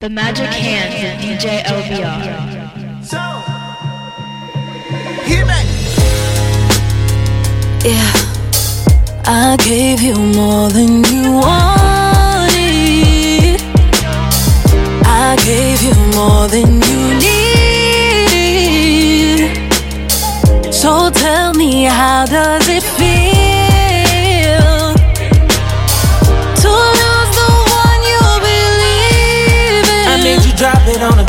The Magic Hands of DJ LBR. So, hear me. Yeah, I gave you more than you wanted. I gave you more than you needed. So tell me, how does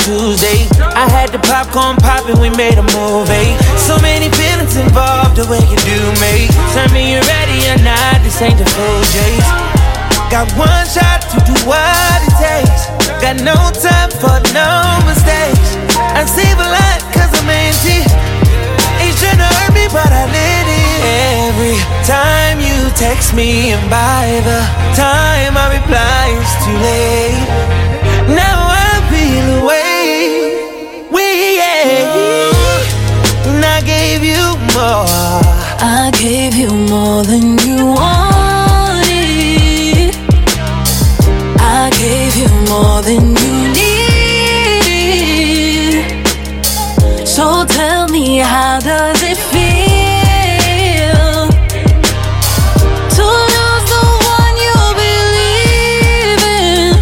Tuesday. I had the popcorn popping, we made a movie. So many feelings involved, the way you do me. Tell me you're ready or not, this ain't the full J's. Got one shot to do what it takes. Got no time for no mistakes. I save a lot cause I'm anti. Ain't tryna hurt me, but I let it. Every time you text me, and by the time I reply, it's too late. Now I feel away. I gave you more than you wanted. I gave you more than you needed. So tell me, how does it feel to lose the one you believe in?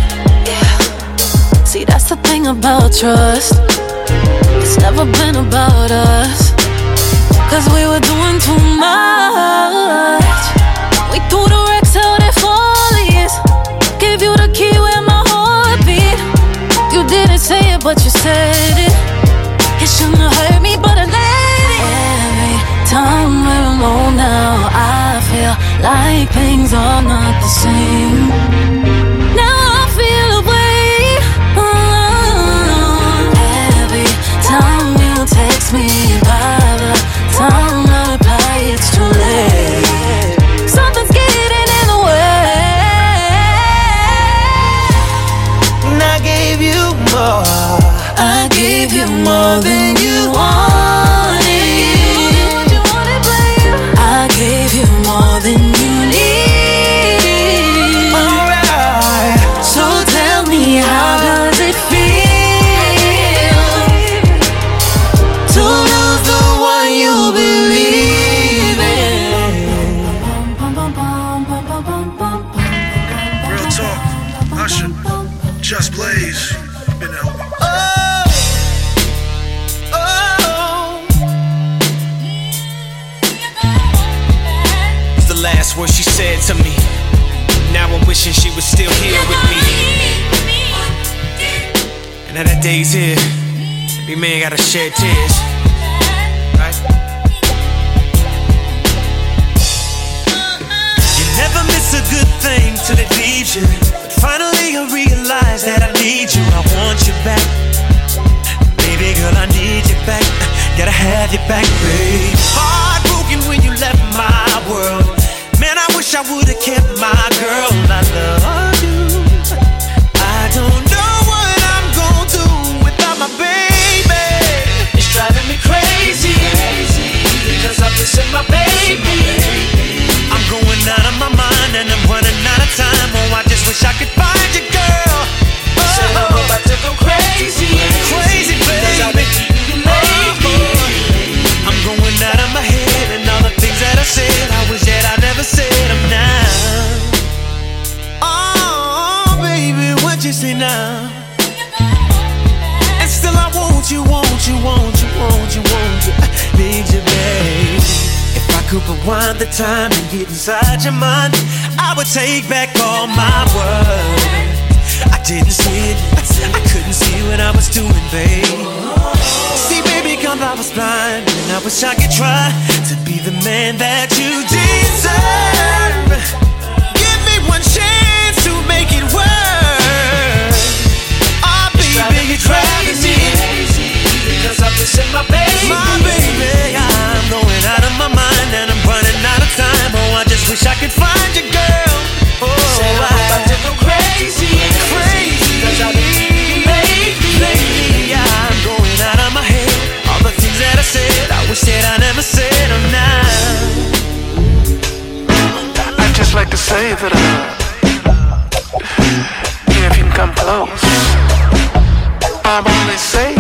See, that's the thing about trust. It's never been about us. Cause we were doing too much. We threw the Rex out at Follies. Gave you the key where my heart beat. You didn't say it, but you said it. It shouldn't have hurt me, but I let it. Every time we're alone now, I feel like things are not the same. Time and get inside your mind, I would take back all my words. I didn't see it, I couldn't see what I was doing, babe. See, baby, cause I was blind, and I wish I could try to be the man that you deserve. Give me one chance to make it work. Oh, baby, you're driving me because I'm missing my baby. My baby, I'm going out of my mind and I'm running out of time. Oh, I just wish I could find you, girl. Oh, I hope I did go crazy, crazy. Cause I lately, lately I'm going out of my head. All the things that I said, I wish that I never said. Oh, now. I'd just like to say that I. Yeah, if you can come close, I'm only saying.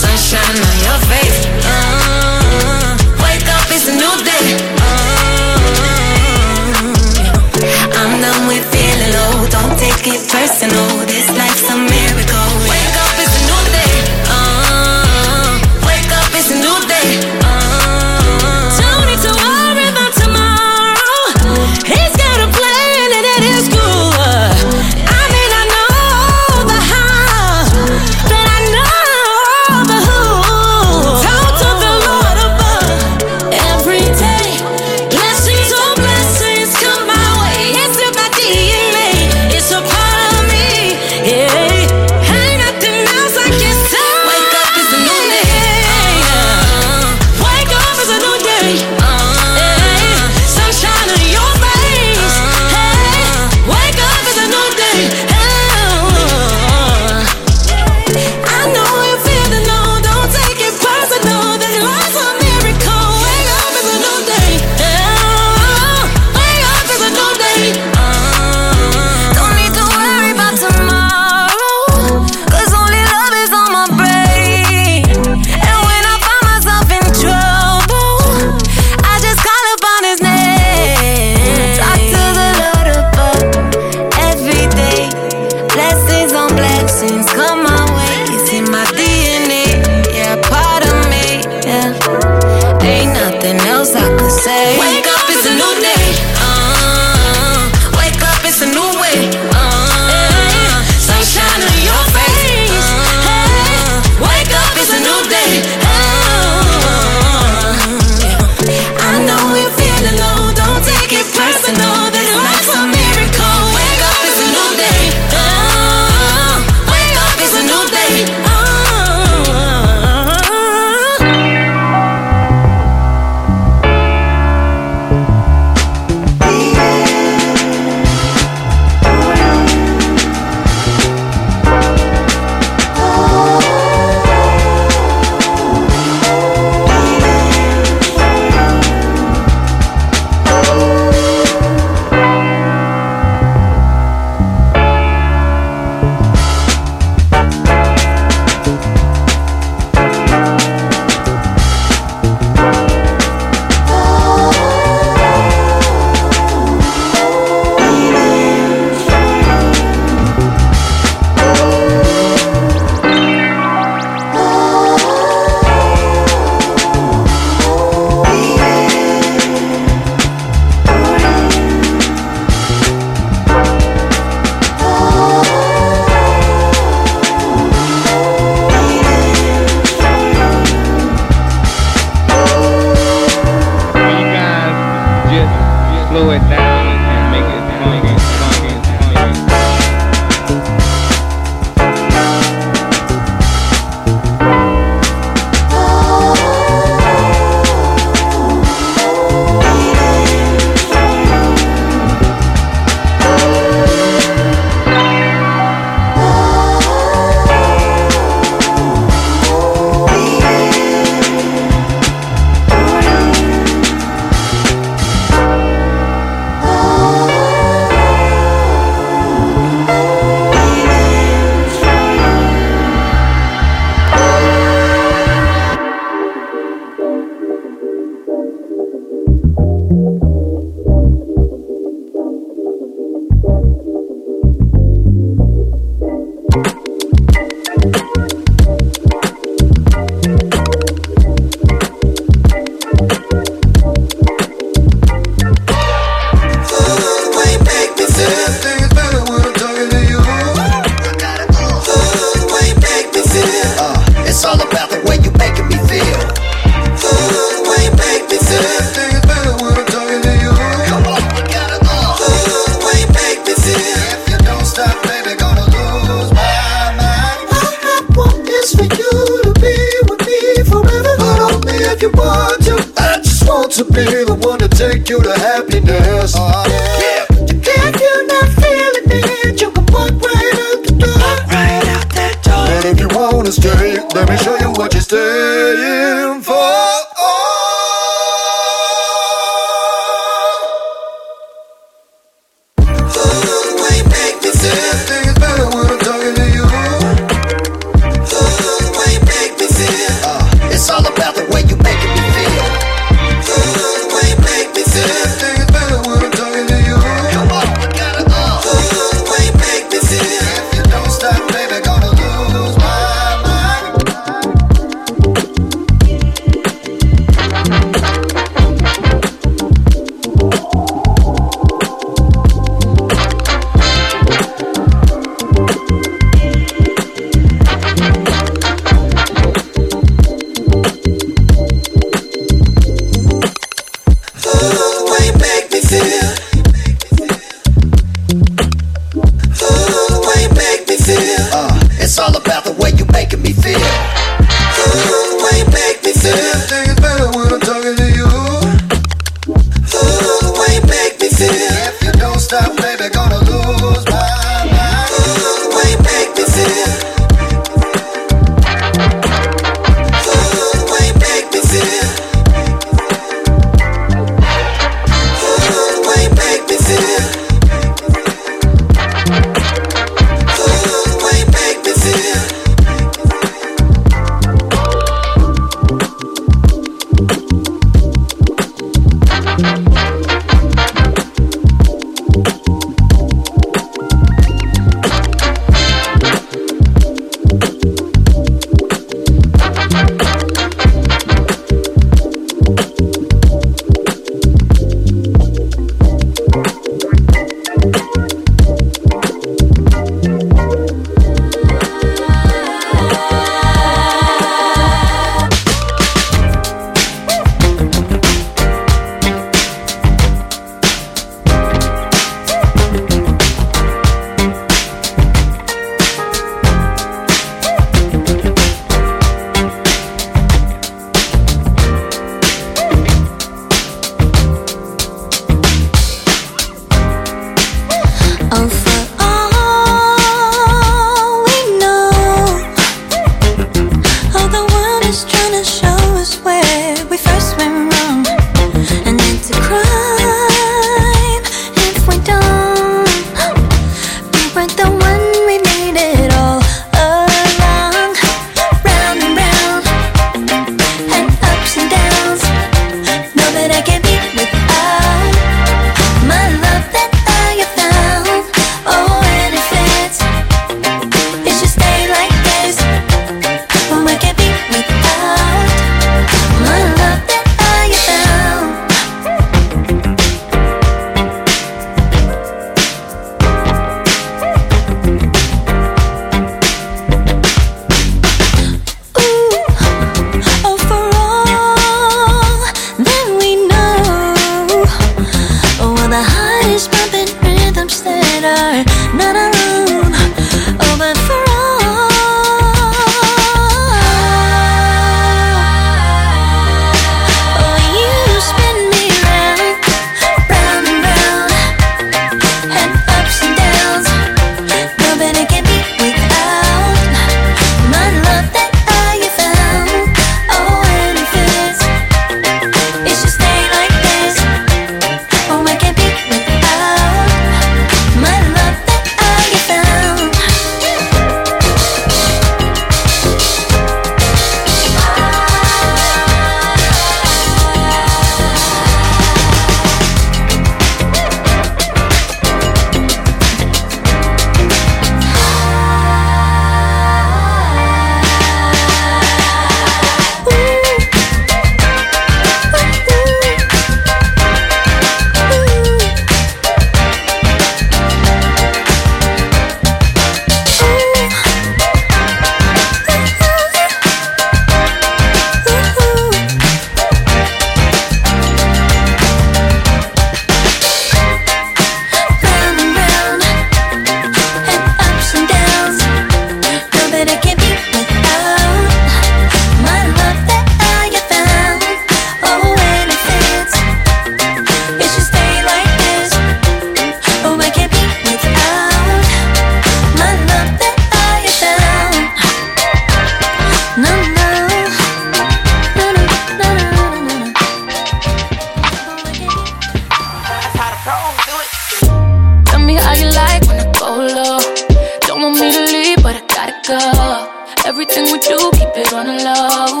It on the low.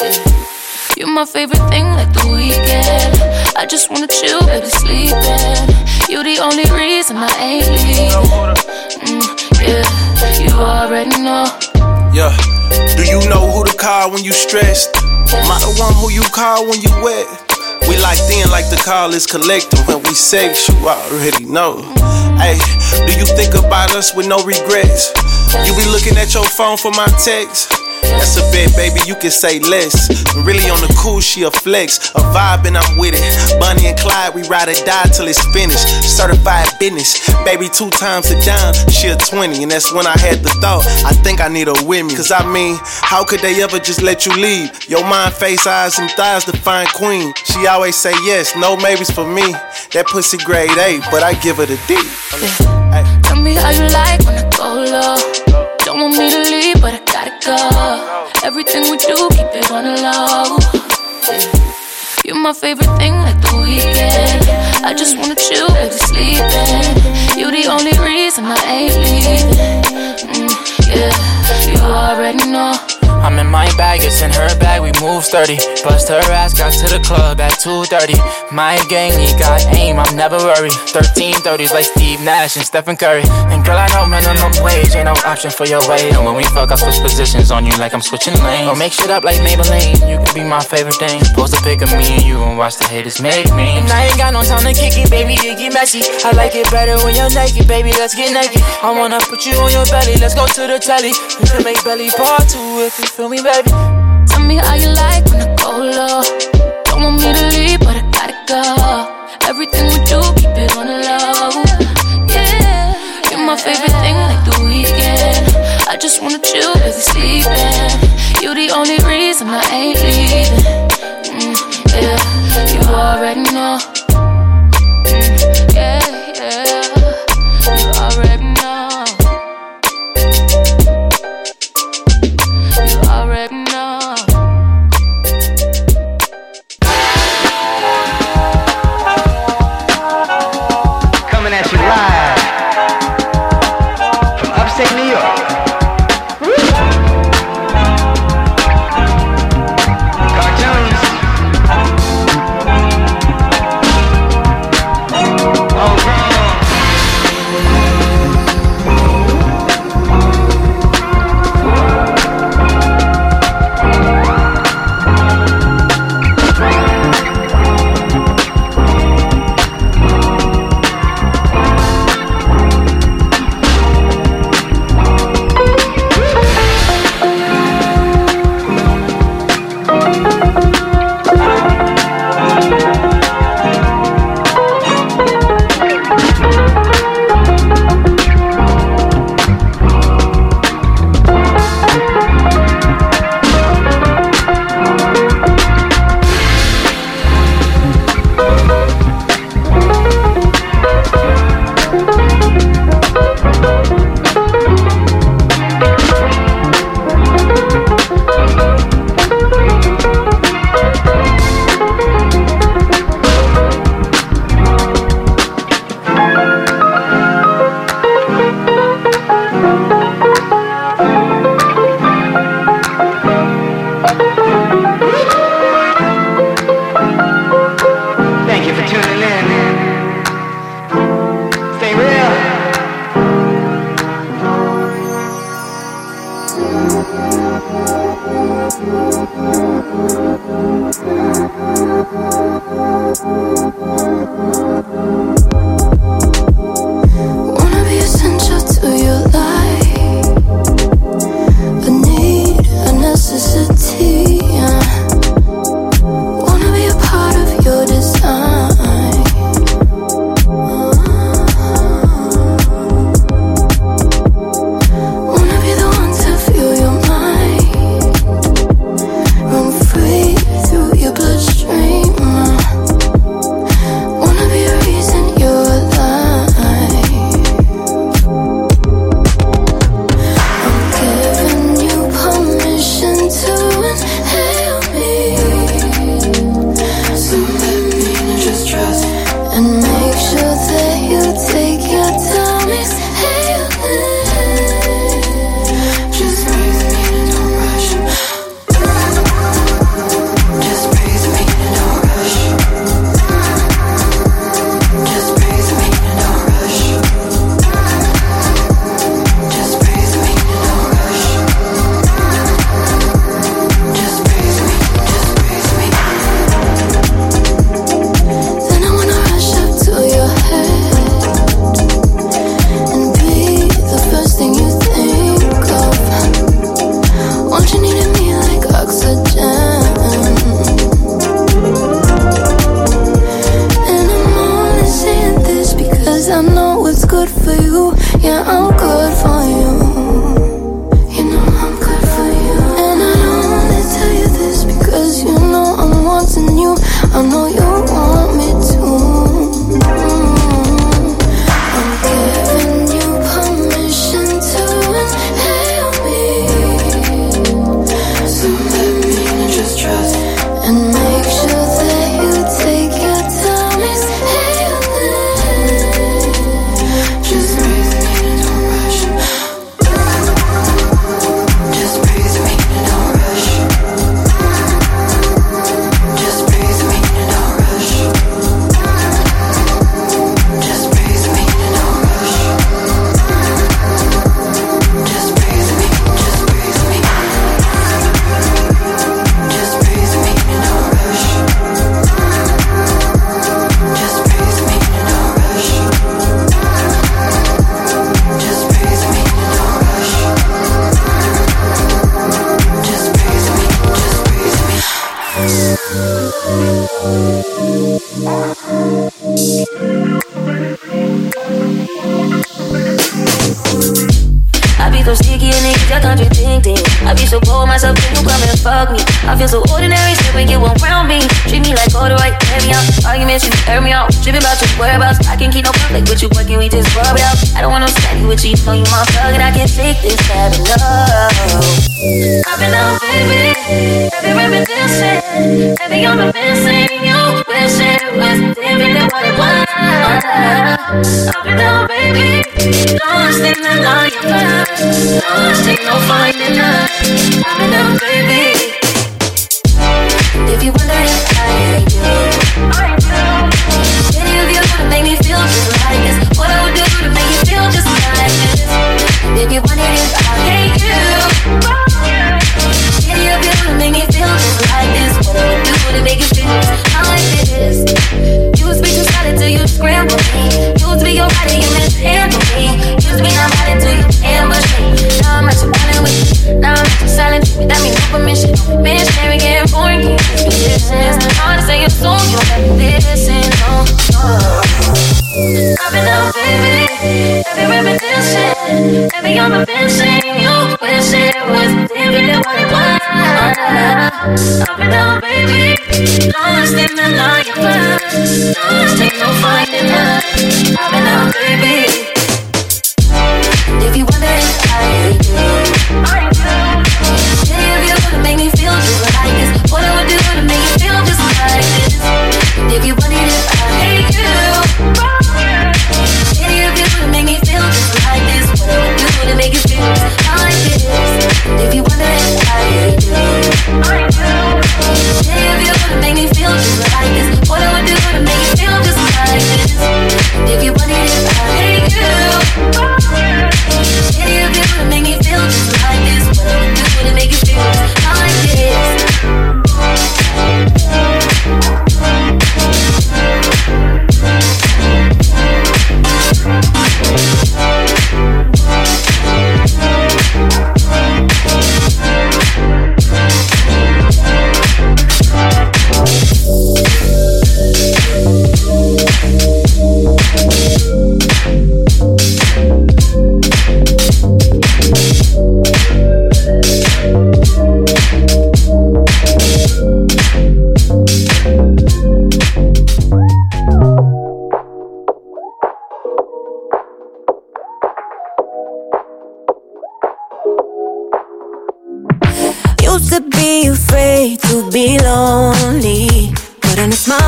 Yeah. You're my favorite thing like the weekend. I just wanna chill, baby, sleeping. You the only reason I ain't leaving. Mm, yeah, you already know. Yeah. Do you know who to call when you stressed? Am I the one who you call when you wet? We locked in like the call is collecting. When we sex, you already know. Hey, do you think about us with no regrets? You be looking at your phone for my text. That's a bet, baby, you can say less. Really on the cool, she a flex. A vibe and I'm with it. Bonnie and Clyde, we ride or die till it's finished. Certified business. Baby, two times a dime, she a 20. And that's when I had the thought, I think I need her with me. Cause I mean, how could they ever just let you leave? Your mind, face, eyes, and thighs define queen. She always say yes, no maybes for me. That pussy grade A, but I give her the D. Yeah. Me how you like when I go low. Don't want me to leave, but I gotta go. Everything we do, keep it on the low. You're my favorite thing like the weekend. I just wanna chill, baby, sleeping. You're the only reason I ain't leaving. Mm, yeah, you already know. I'm in my bag, it's in her bag, we move sturdy. Bust her ass, got to the club at 2.30. My gang, he got aim, I'm never worried. 1330s like Steve Nash and Stephen Curry. And girl, I know minimum wage ain't no option for your weight. And when we fuck, I switch positions on you like I'm switching lanes. Don't make shit up like Maybelline, you can be my favorite thing. Post a pic of me and you and watch the haters make me. And I ain't got no time to kick it, baby, it get messy. I like it better when you're naked, baby, let's get naked. I wanna put you on your belly, let's go to the telly. We can make belly part two if you feel me, baby. Tell me how you like when I go low. Don't want me to leave, but I gotta go. Everything we do, keep it on the low. Yeah, you're my favorite thing like the weekend. I just wanna chill, baby, sleeping. You the only reason I ain't leaving. Mm, yeah, you already know.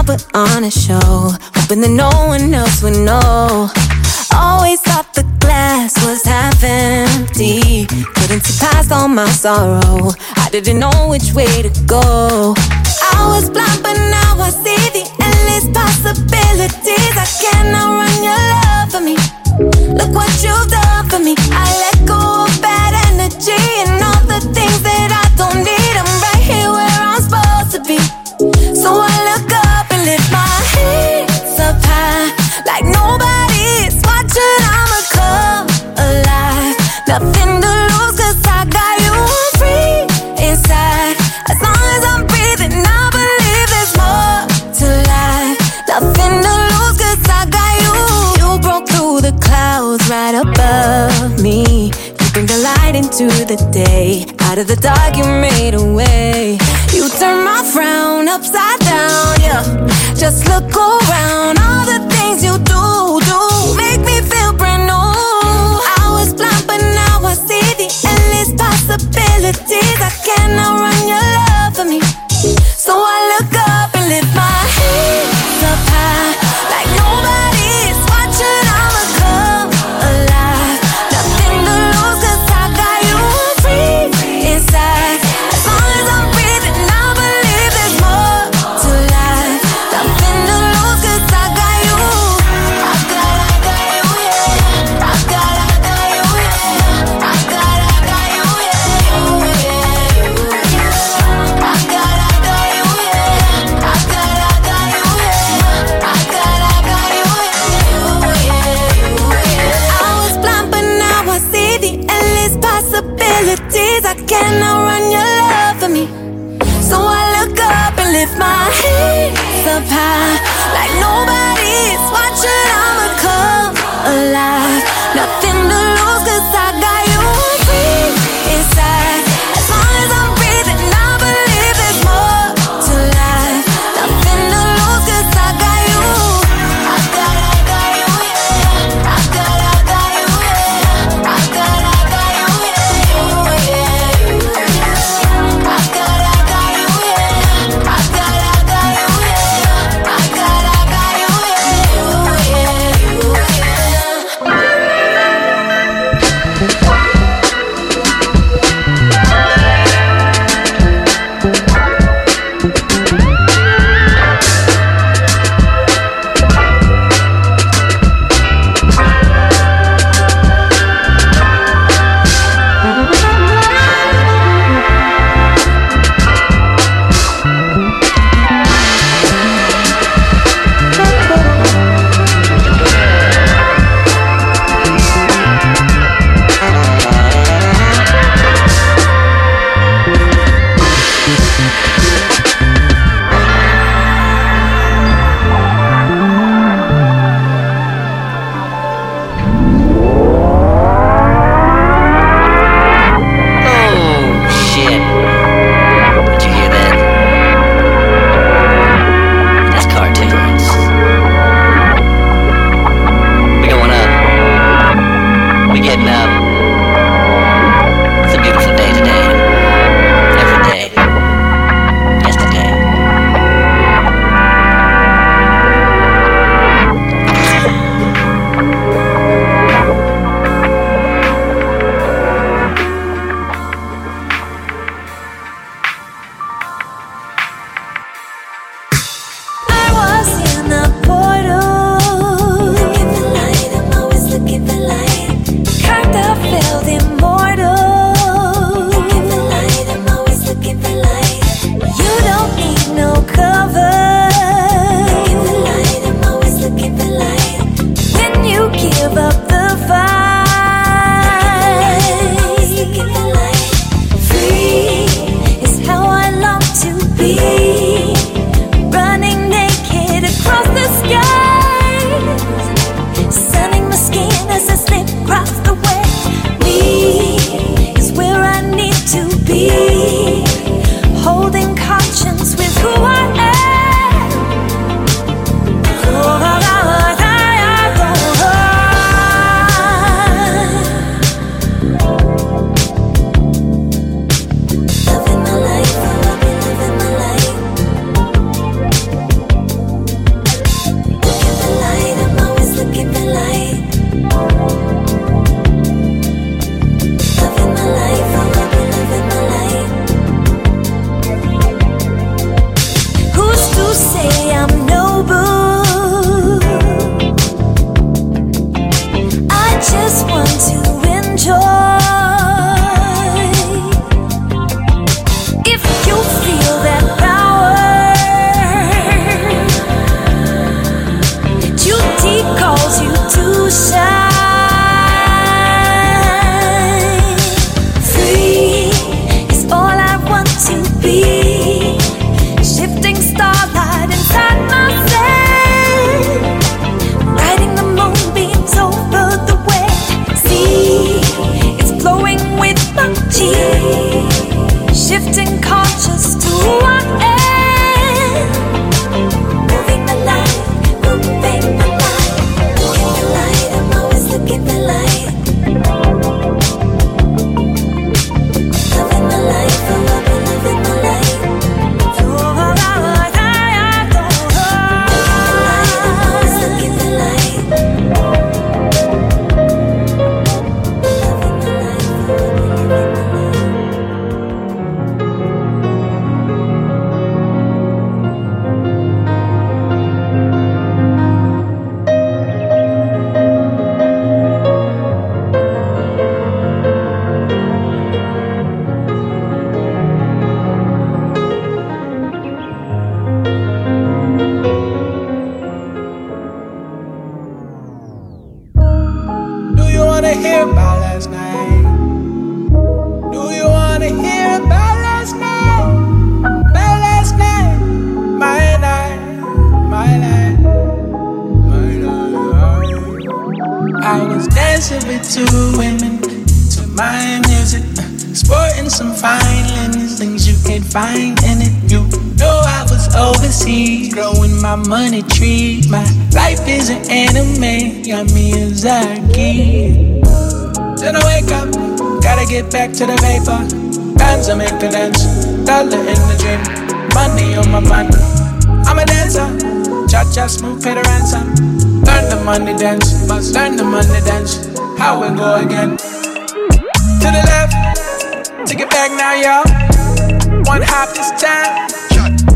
put on a show, hoping that no one else would know. Always thought the glass was half empty, couldn't see past all my sorrow. I didn't know which way to go. I was blind, but now I see the endless possibilities. I cannot run your love for me. Look what you've done for me. I let to the day. Out of the dark, you made a way. You turned my frown upside cha smooth, pay the ransom. Learn the money dance, must learn the money dance. How we go again? To the left, take it back now, y'all. One hop this time,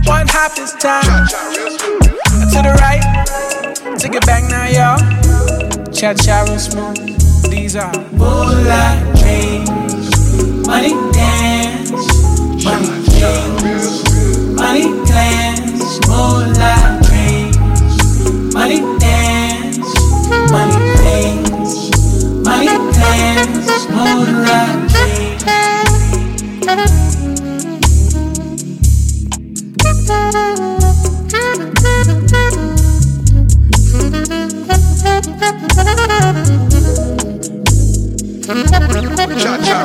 one hop this time. To the right, take it back now, y'all. Cha cha real smooth. These are moonlight dreams, money dance, money dreams, money plans, moonlight money dance, money things, money plans, moonlight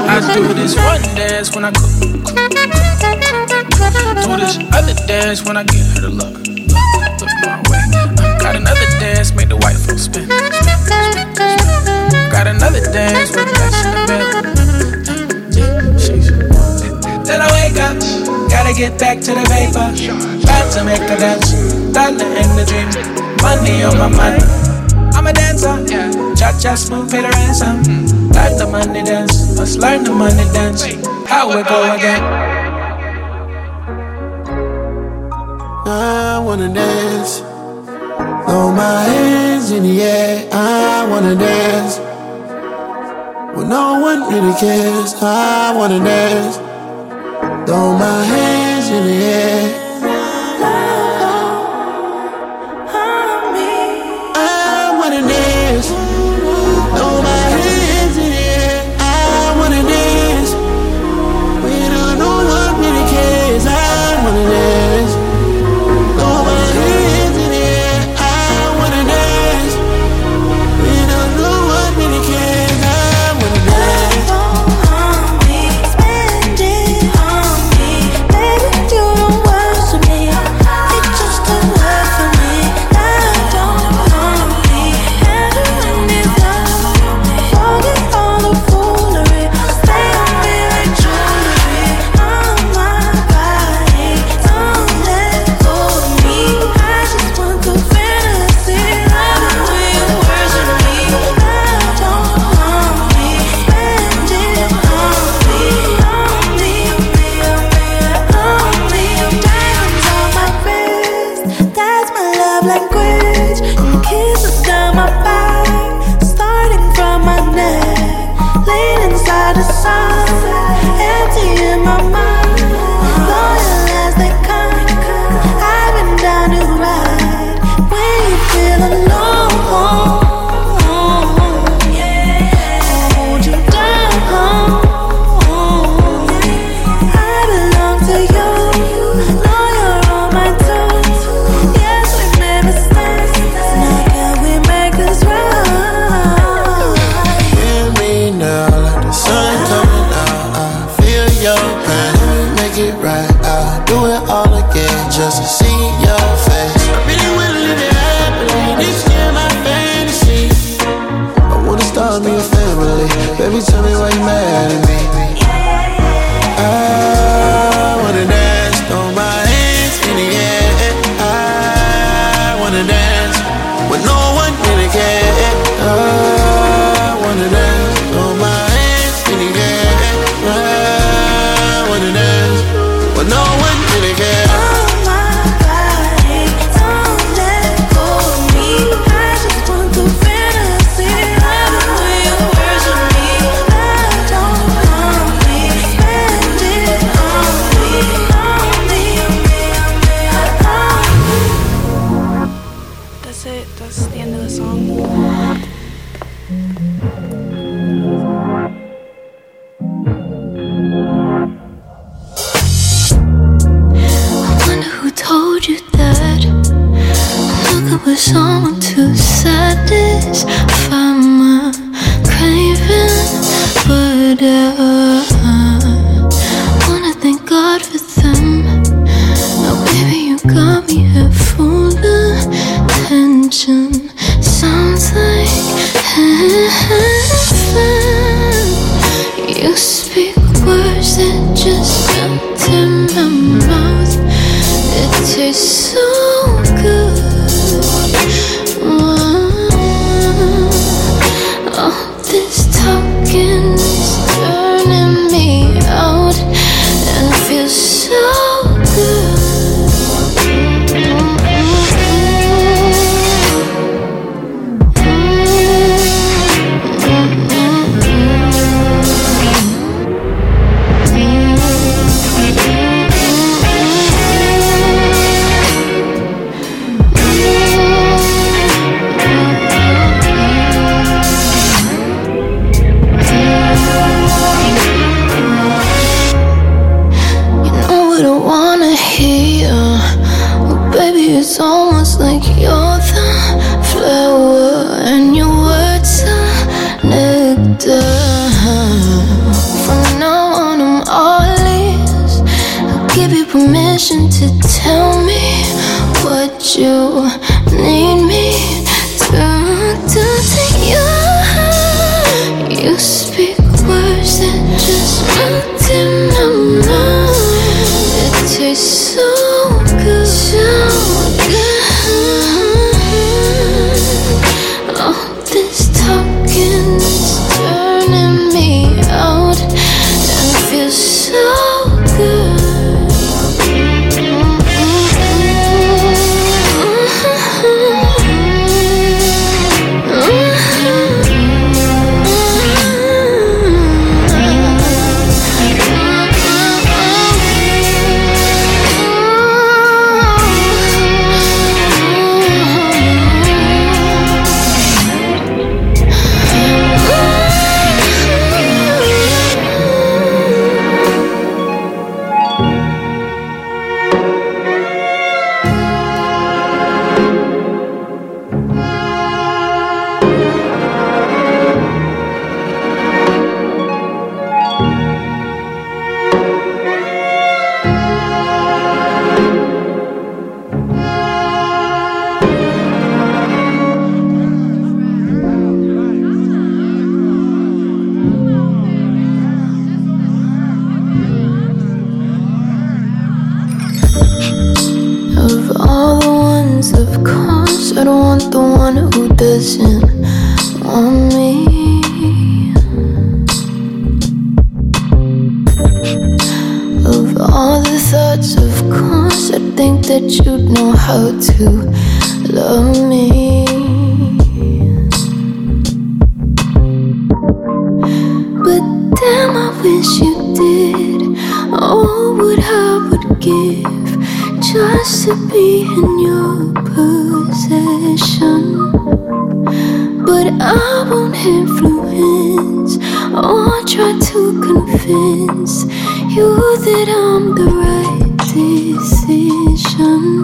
I do this one dance when I cook. Do this other dance when I get her to look. Got another dance, make the white folks spin. Got another dance with that's in the bed. Then I wake up, gotta get back to the vapor. About to make a dance, dollar in the dream, money on my mind. I'm a dancer, cha cha smooth, pay the ransom. Learn the money dance, must learn the money dance. How we go again? I wanna dance. Throw my hands in the air. I wanna dance. When no one really cares, I wanna dance. Throw my hands in the air. From now on, I'm all ears. I'll give you permission to tell me what you. that you'd know how to love me. But damn, I wish you did. Oh, what I would give just to be in your possession. But I won't influence or try to convince you that I'm the right decision. 想你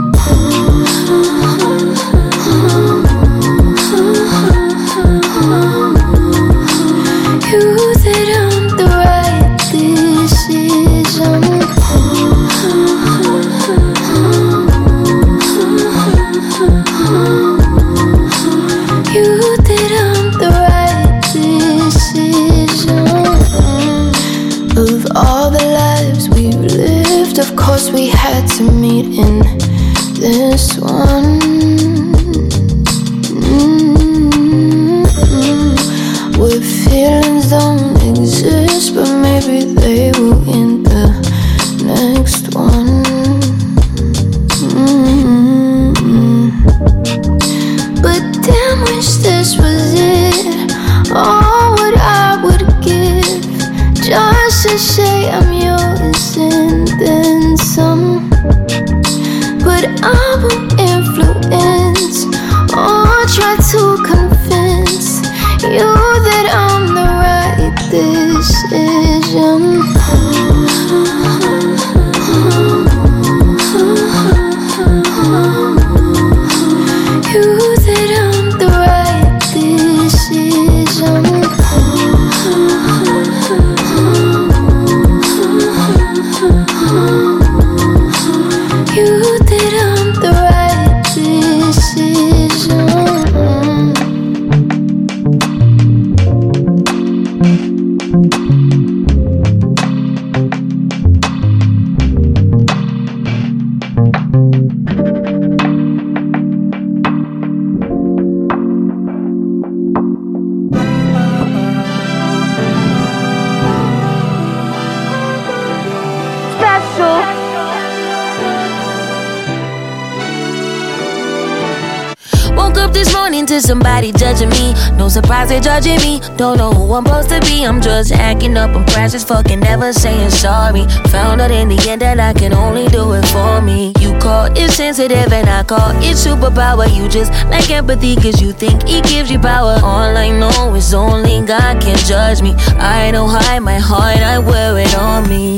judging me. No surprise they're judging me. Don't know who I'm supposed to be. I'm just acting up. I'm precious fucking never saying sorry. Found out in the end that I can only do it for me. You call it sensitive and I call it superpower. You just like empathy cause you think it gives you power. All I know is only God can judge me. I don't hide my heart, I wear it on me.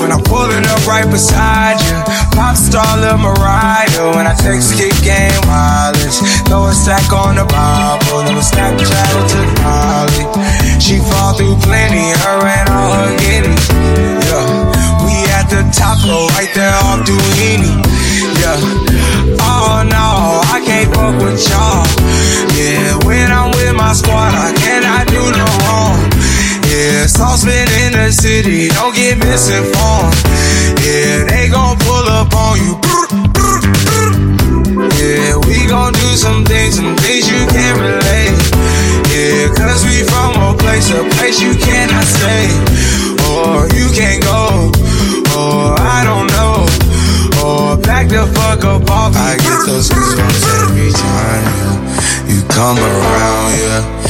When I'm pulling up right beside you, pop star Lil Mariah. When I text kick game wireless, throw a stack on the Bible, never Snapchat it to Molly. She fall through plenty, her and all her guineas. Yeah, we at the top though, right there off Dunlavy. Yeah, oh no, I can't fuck with y'all. Yeah, when I'm with my squad, I cannot do no wrong. Yeah, saucepan in the city, don't get misinformed. Yeah, they gon' pull up on you. Yeah, we gon' do some things, some things you can't relate. Yeah, cause we from a place, a place you cannot stay. Or you can't go, or I don't know. Or back the fuck up off. I get those goosebumps every time, yeah. You come around, yeah.